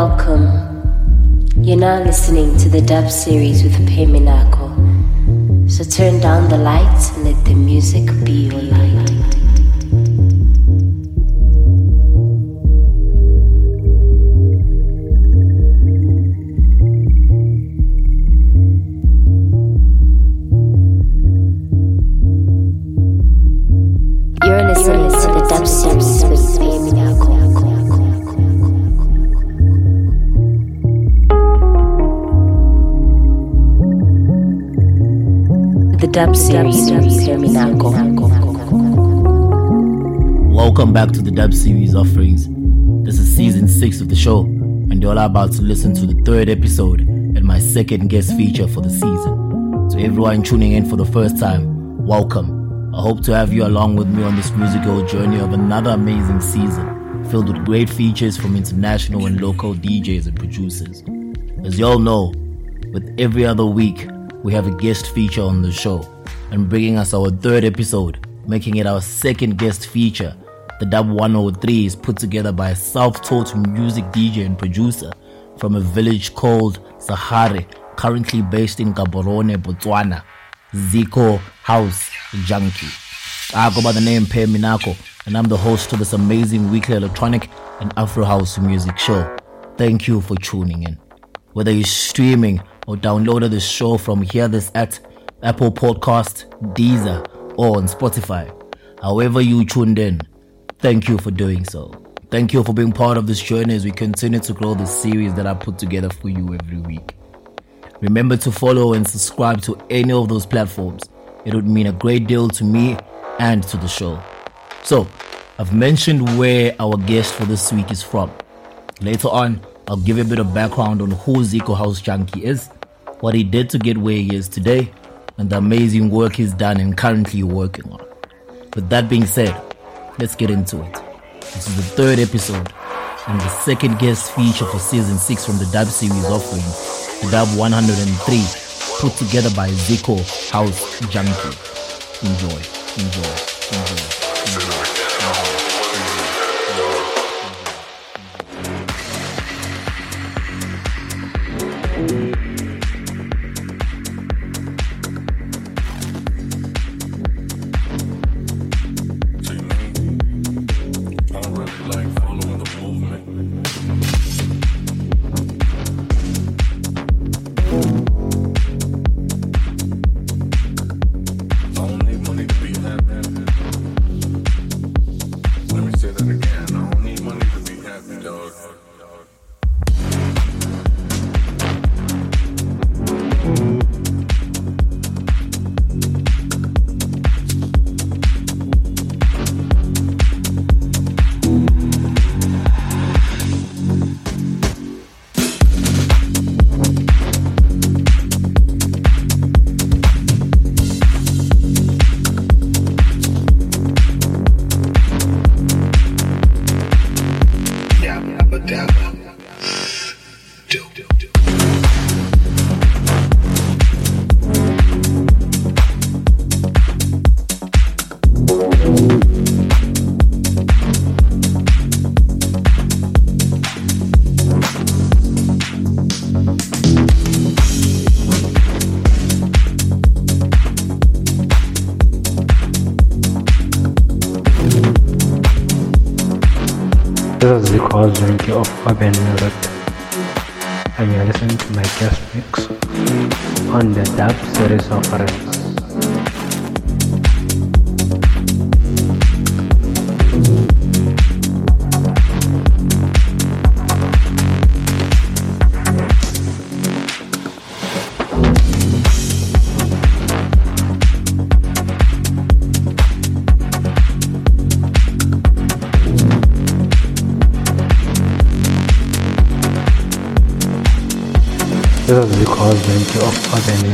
Welcome. You're now listening to the dub series with Phehh Minakho. So turn down the lights and let the music be your light. Dub series. Welcome back to the Dub Series offerings. This is season 6 of the show, and you're all about to listen to the third episode and my second guest feature for the season. To everyone tuning in for the first time, welcome. I hope to have you along with me on this musical journey of another amazing season, filled with great features from international and local DJs and producers. As you all know, with every other week, we have a guest feature on the show, and bringing us our third episode, making it our second guest feature. The Dub 103 is put together by a self taught music DJ and producer from a village called Sahare, currently based in Gaborone, Botswana, Zico House Junkie. I go by the name Phehh Minakho, and I'm the host to this amazing weekly electronic and Afro house music show. Thank you for tuning in. Whether you're streaming or downloaded the show from Hear This at Apple Podcast, Deezer, or on Spotify, however you tuned in, thank you for doing so. Thank you for being part of this journey as we continue to grow the series that I put together for you every week. Remember to follow and subscribe to any of those platforms. It would mean a great deal to me and to the show. So, I've mentioned where our guest for this week is from. Later on, I'll give a bit of background on who Zico House Junkie is, what he did to get where he is today, and the amazing work he's done and currently working on. With that being said, let's get into it. This is the third episode and the second guest feature for season 6 from the Dub series offering, the Dub 103, put together by Zico House Junkie. Enjoy, enjoy, enjoy, enjoy. This is the junkie of urban music and you're listening to my guest mix on the dub series offerings. This junkie of urban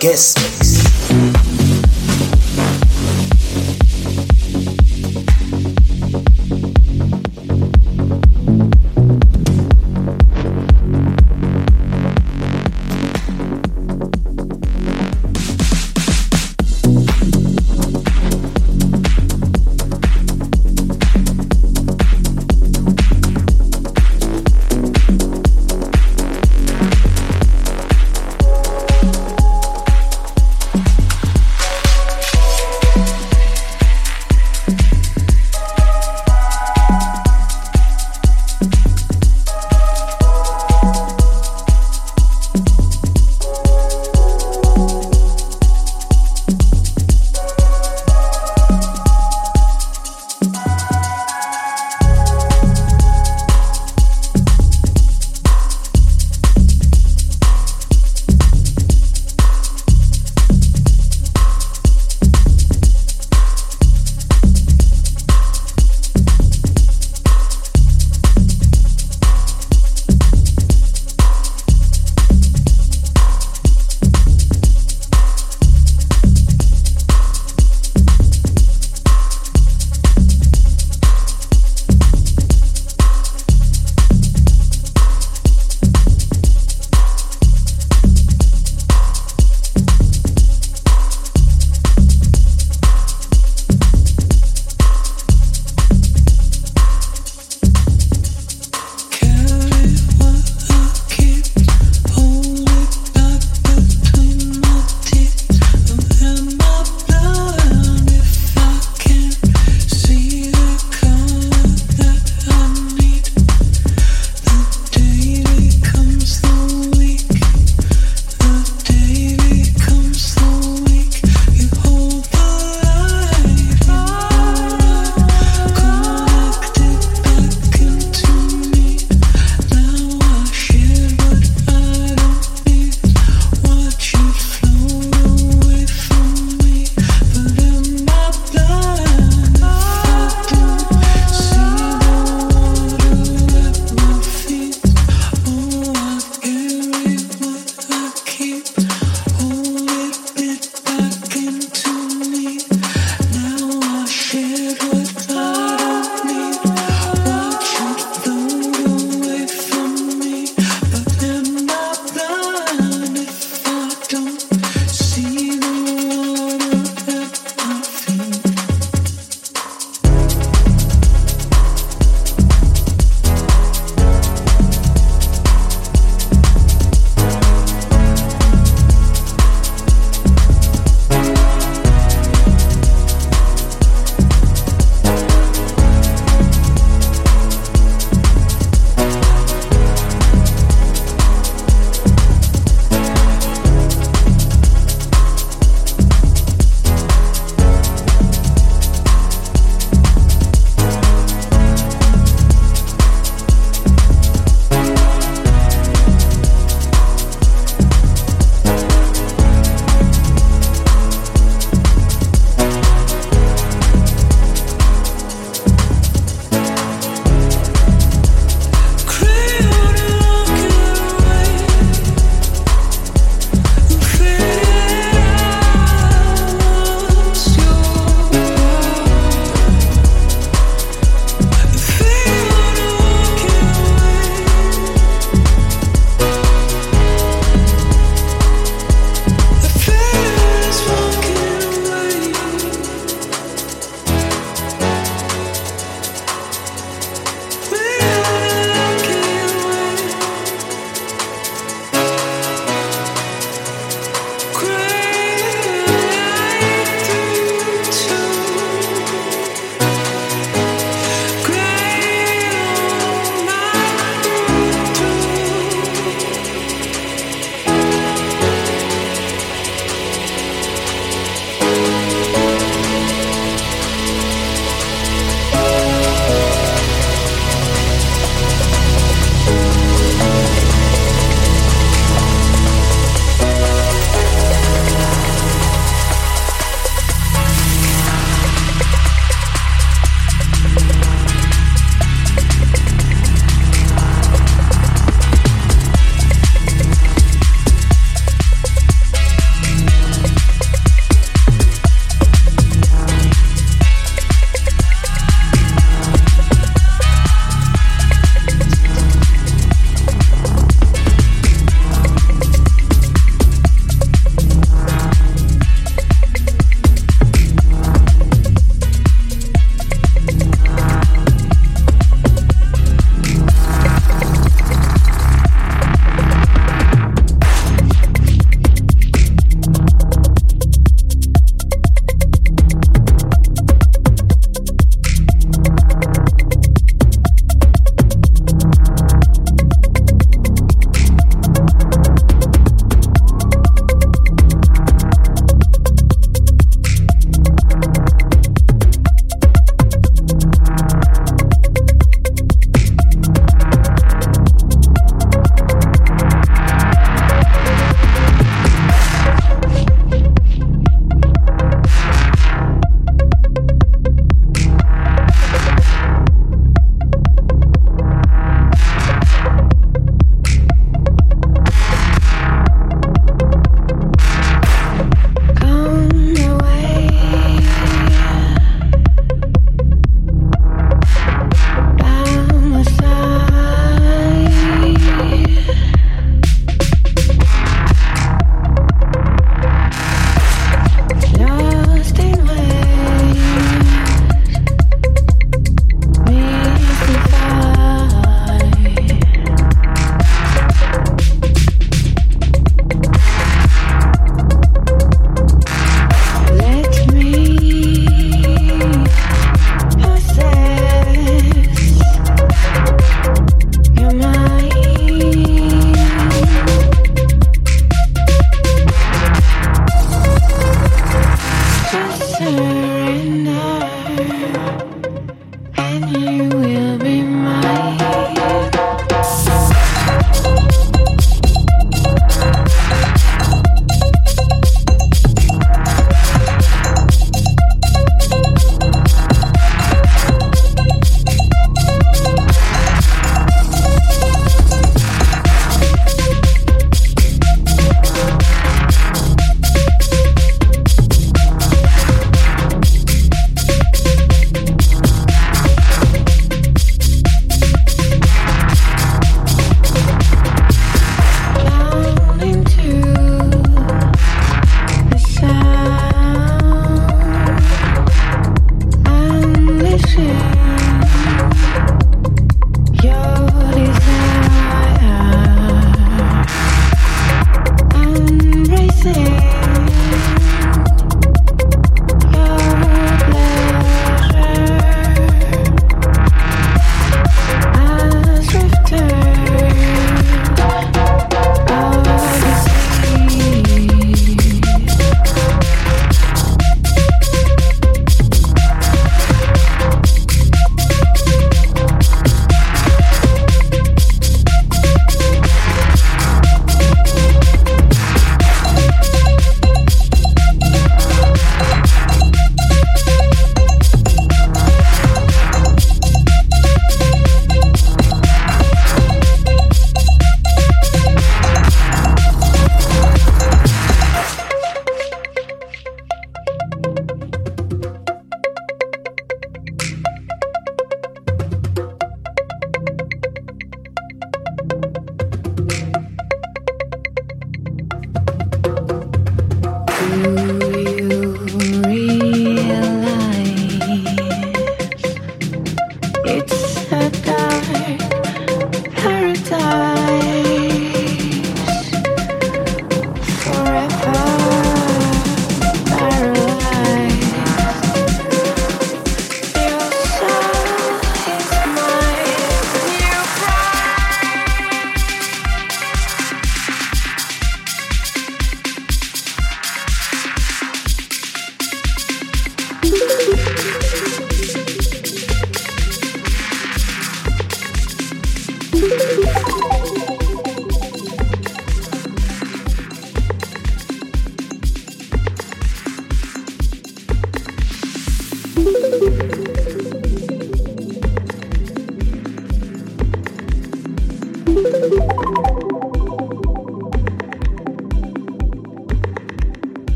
the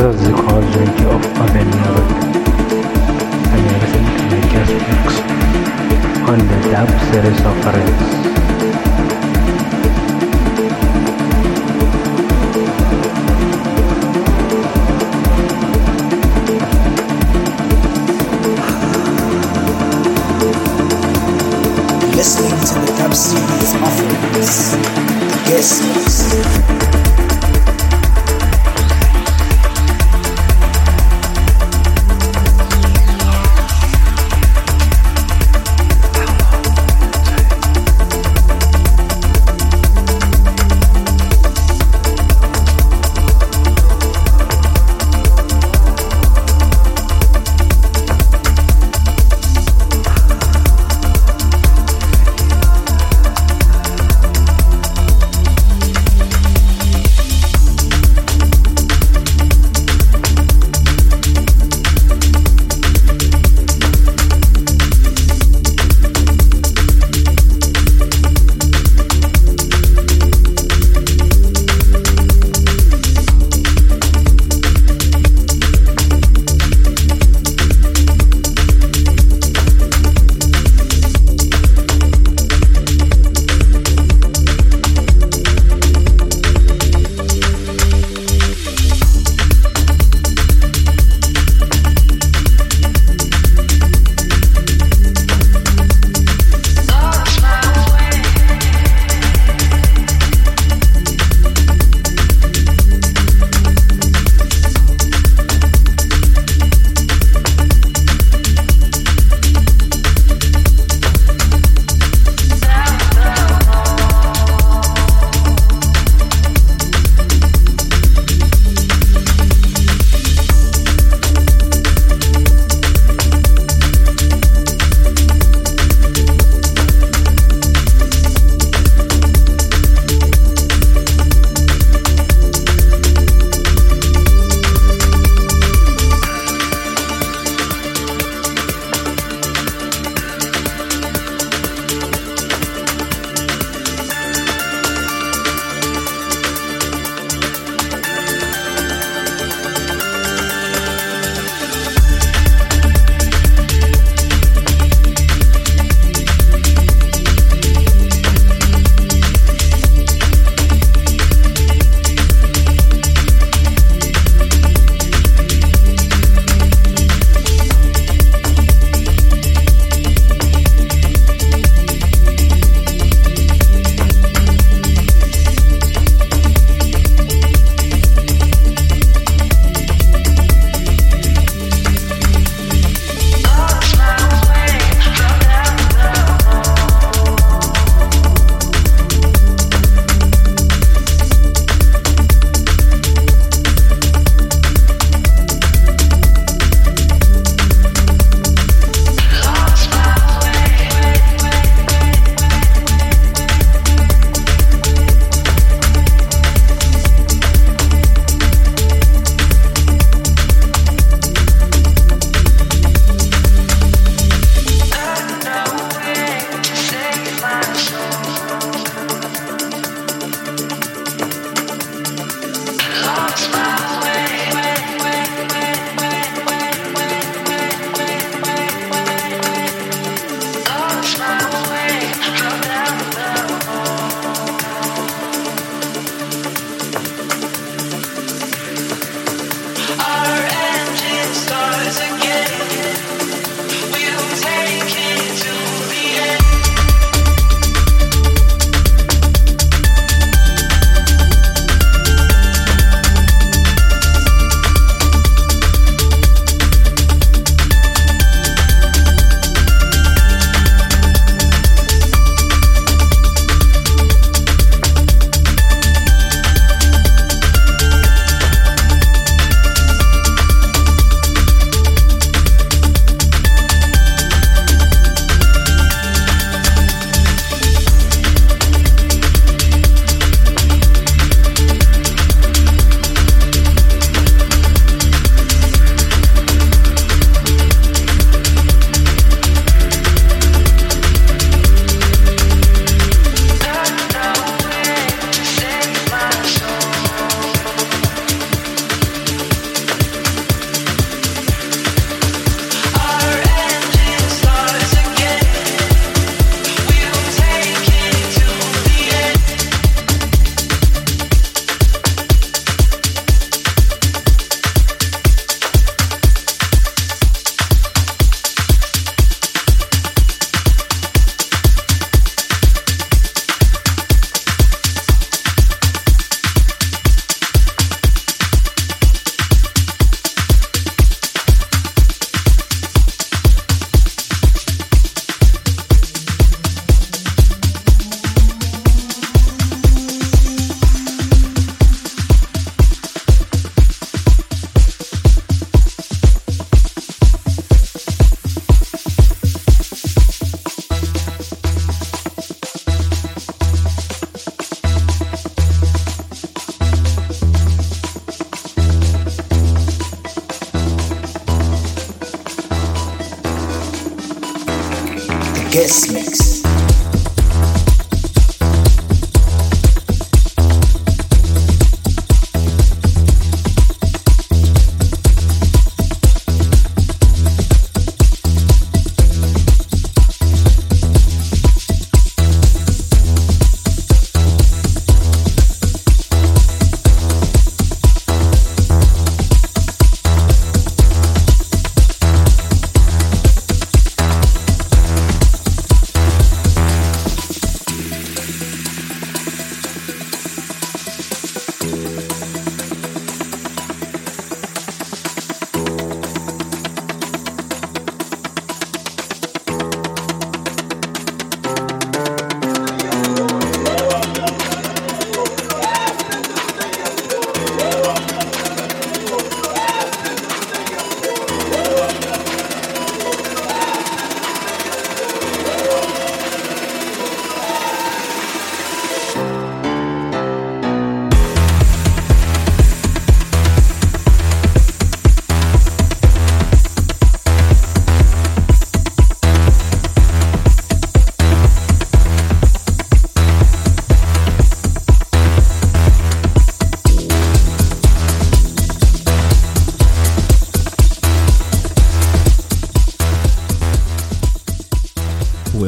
This is the causality of listen to my on the dub series of Listening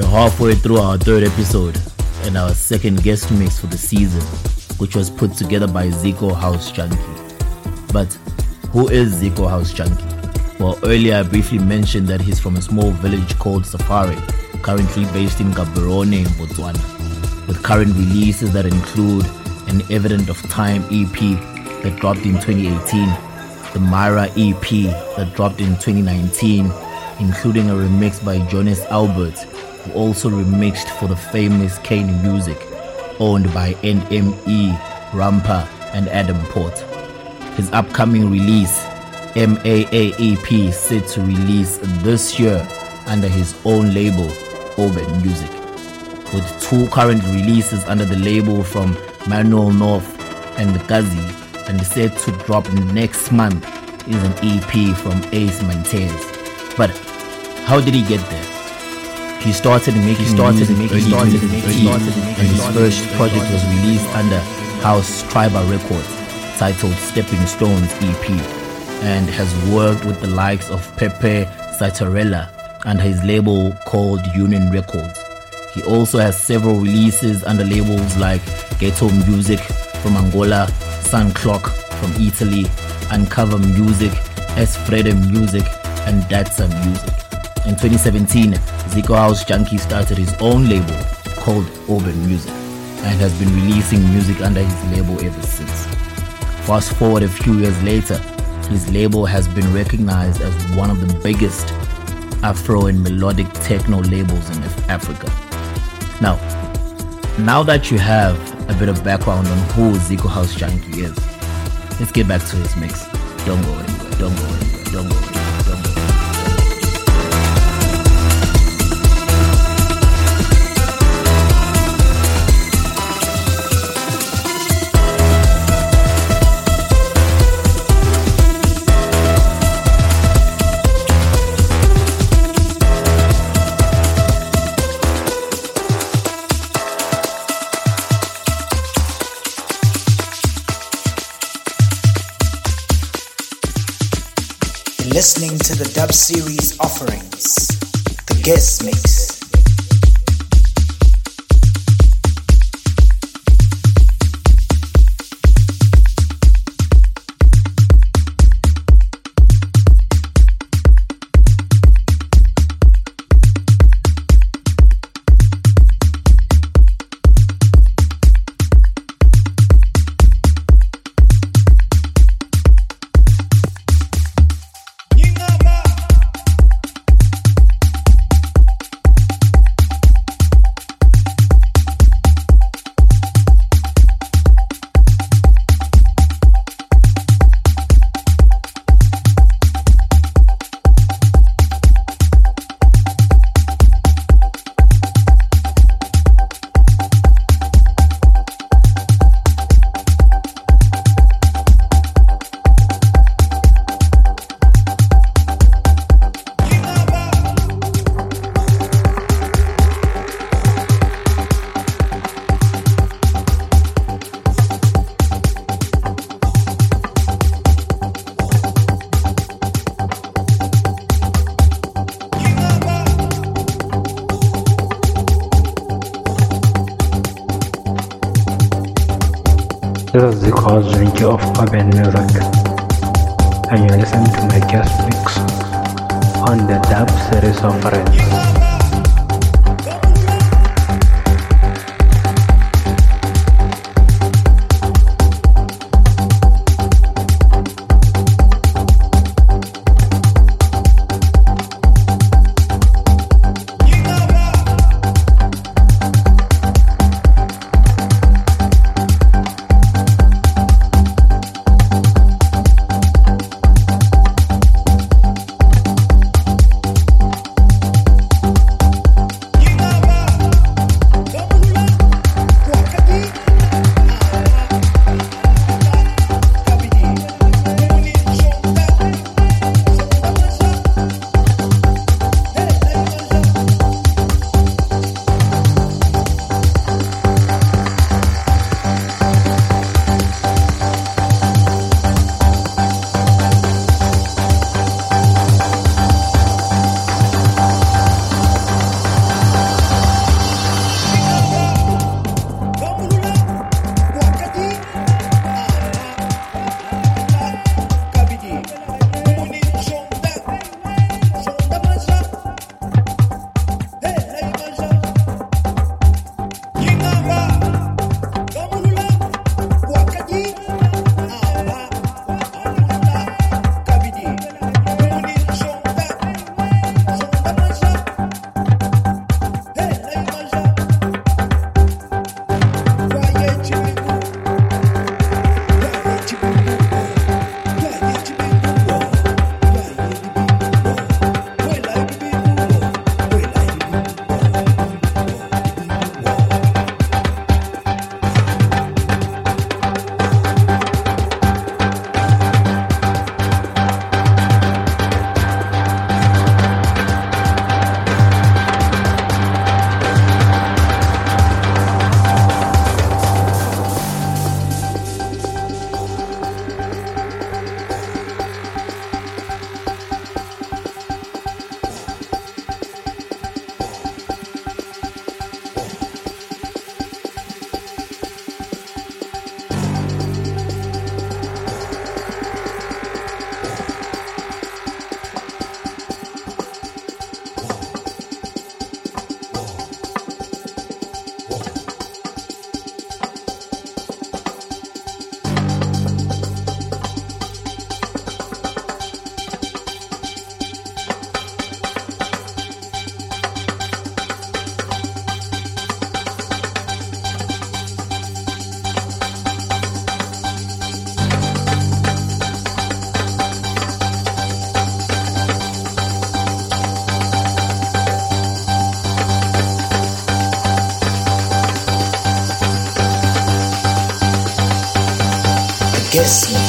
halfway through our third episode and our second guest mix for the season, which was put together by Zico House Junkie. But who is Zico House Junkie? Well, earlier I briefly mentioned that he's from a small village called Safari, currently based in Gaborone in Botswana, with current releases that include an Evident of Time EP that dropped in 2018, the Myra EP that dropped in 2019, including a remix by Jonas Albert who also remixed for the famous Keinemusik, owned by &ME, Rampa, and Adam Port. His upcoming release, MAAEP, set to release this year under his own label, Obenmusik. With two current releases under the label from Manuel Noeth and Gazi, and set to drop next month is an EP from Ace Montez. But how did he get there? He started making started making started making started making and his first project was released under House Tribal Records, titled Stepping Stones EP, and has worked with the likes of Pepe Citarella and his label called Union Records. He also has several releases under labels like Ghetto Music from Angola, Sun Clock from Italy, Uncover Music, Esfrede Music, and Datsa Music. In 2017, Zico House Junkie started his own label called Obenmusik and has been releasing music under his label ever since. Fast forward a few years later, his label has been recognized as one of the biggest Afro and melodic techno labels in Africa. Now, now that you have a bit of background on who Zico House Junkie is, let's get back to his mix. Don't go anywhere, don't go anywhere, don't go anywhere. Listening to the dub series offerings, the guest mix. Is the of Obenmusik, and you listen to my guest mix on the dub series of Red. Kiss me.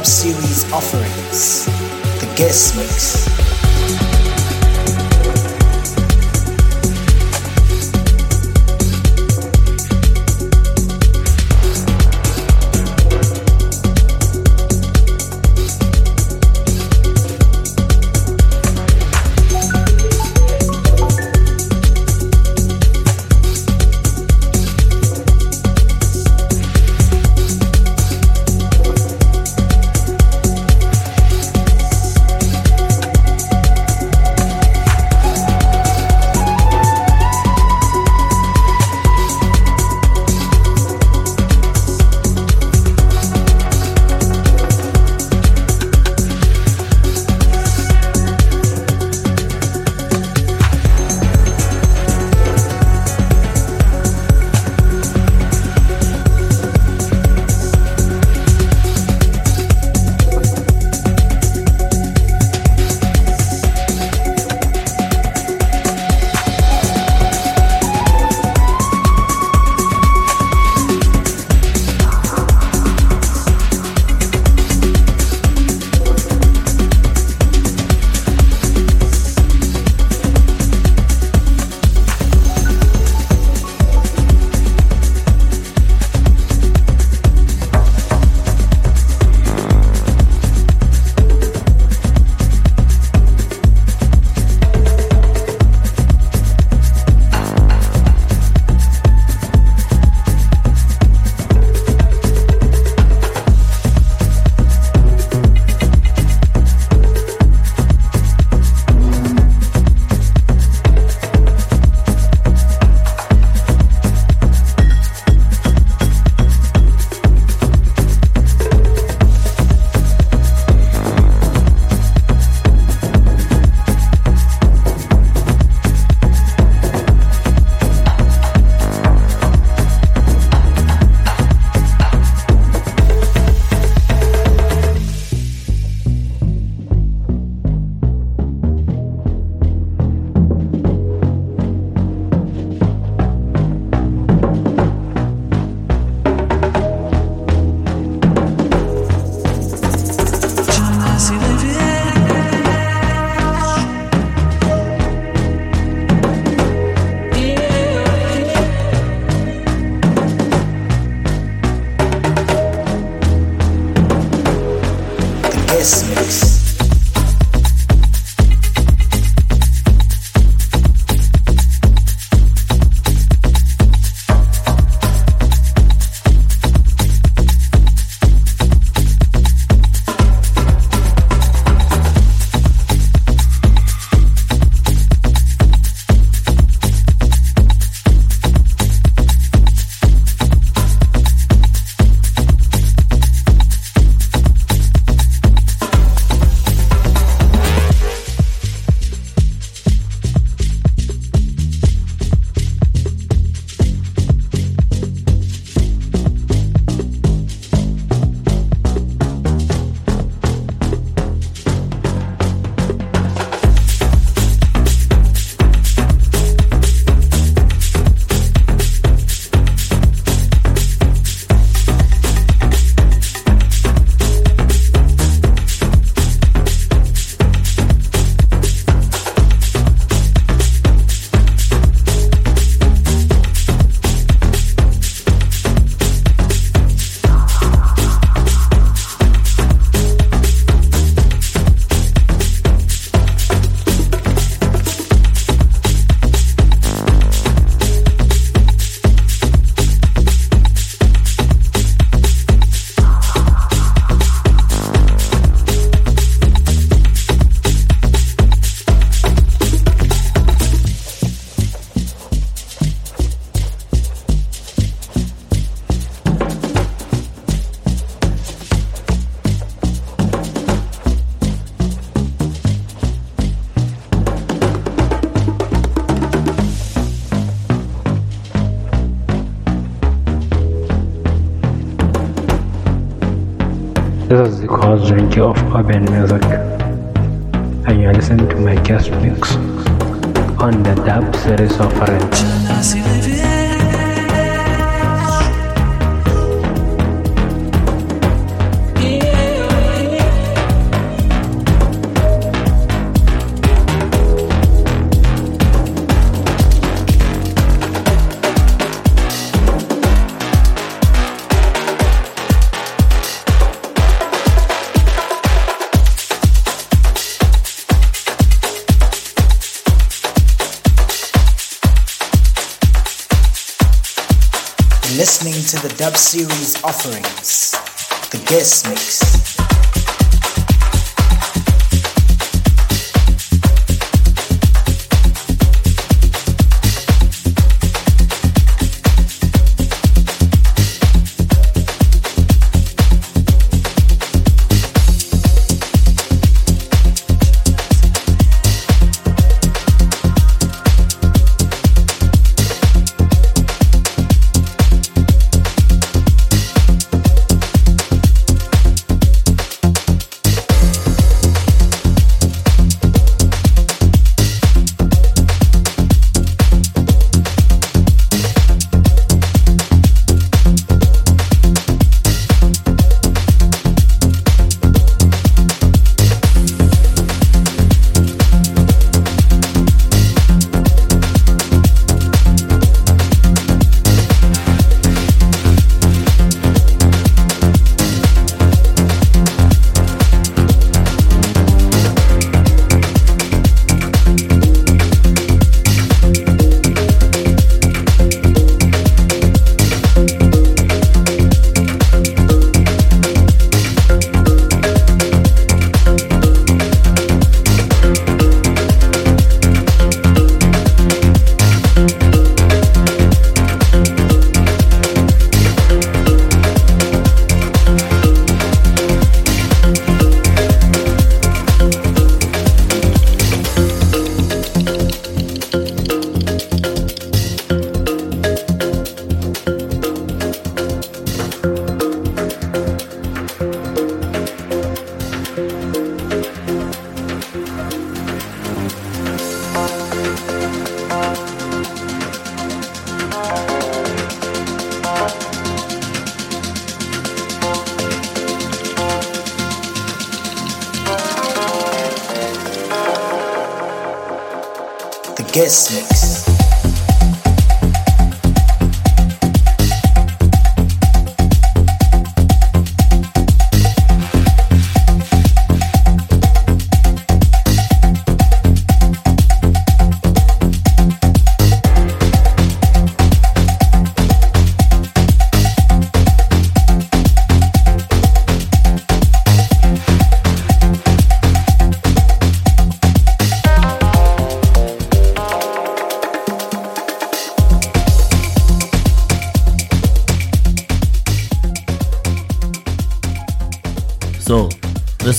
Dub series offerings, the guest mix. Of Obenmusik. And you're listening to my guest mix on the dub series of Orange. Dub Series offerings, the guest mix.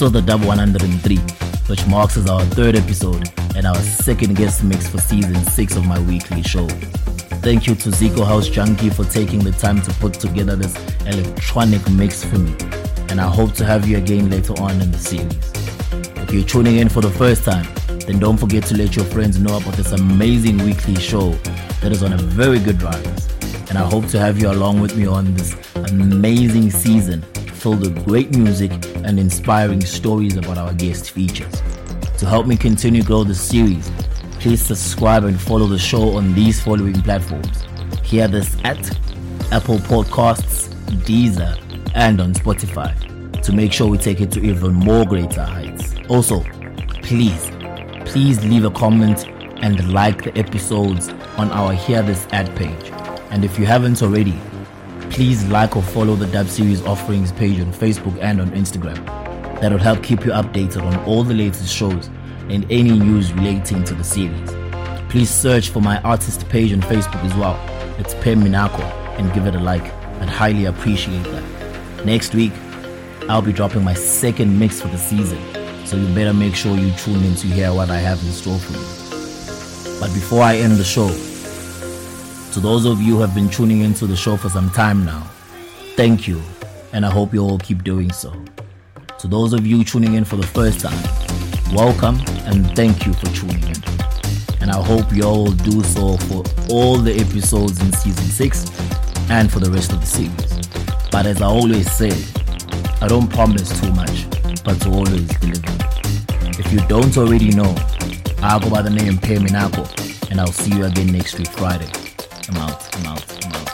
This the Dub 103, which marks as our third episode and our second guest mix for season 6 of my weekly show. Thank you to Zico House Junkie for taking the time to put together this electronic mix for me, and I hope to have you again later on in the series. If you're tuning in for the first time, then don't forget to let your friends know about this amazing weekly show that is on a very good rise. And I hope to have you along with me on this amazing season filled with great music and inspiring stories about our guest features. To help me continue grow the series, please subscribe and follow the show on these following platforms. HearThis.at Apple Podcasts, Deezer, and on Spotify to make sure we take it to even more greater heights. Also, please, please leave a comment and like the episodes on our HearThis.at page. And if you haven't already, please like or follow the Dub Series offerings page on Facebook and on Instagram. That will help keep you updated on all the latest shows and any news relating to the series. Please search for my artist page on Facebook as well. It's Phehh Minakho and give it a like. I'd highly appreciate that. Next week, I'll be dropping my second mix for the season, so you better make sure you tune in to hear what I have in store for you. But before I end the show, to those of you who have been tuning into the show for some time now, thank you, and I hope you all keep doing so. To those of you tuning in for the first time, welcome and thank you for tuning in. And I hope you all do so for all the episodes in season 6 and for the rest of the series. But as I always say, I don't promise too much, but to always deliver. If you don't already know, I'll go by the name Phehh Minakho, and I'll see you again next week Friday. I'm out. I'm.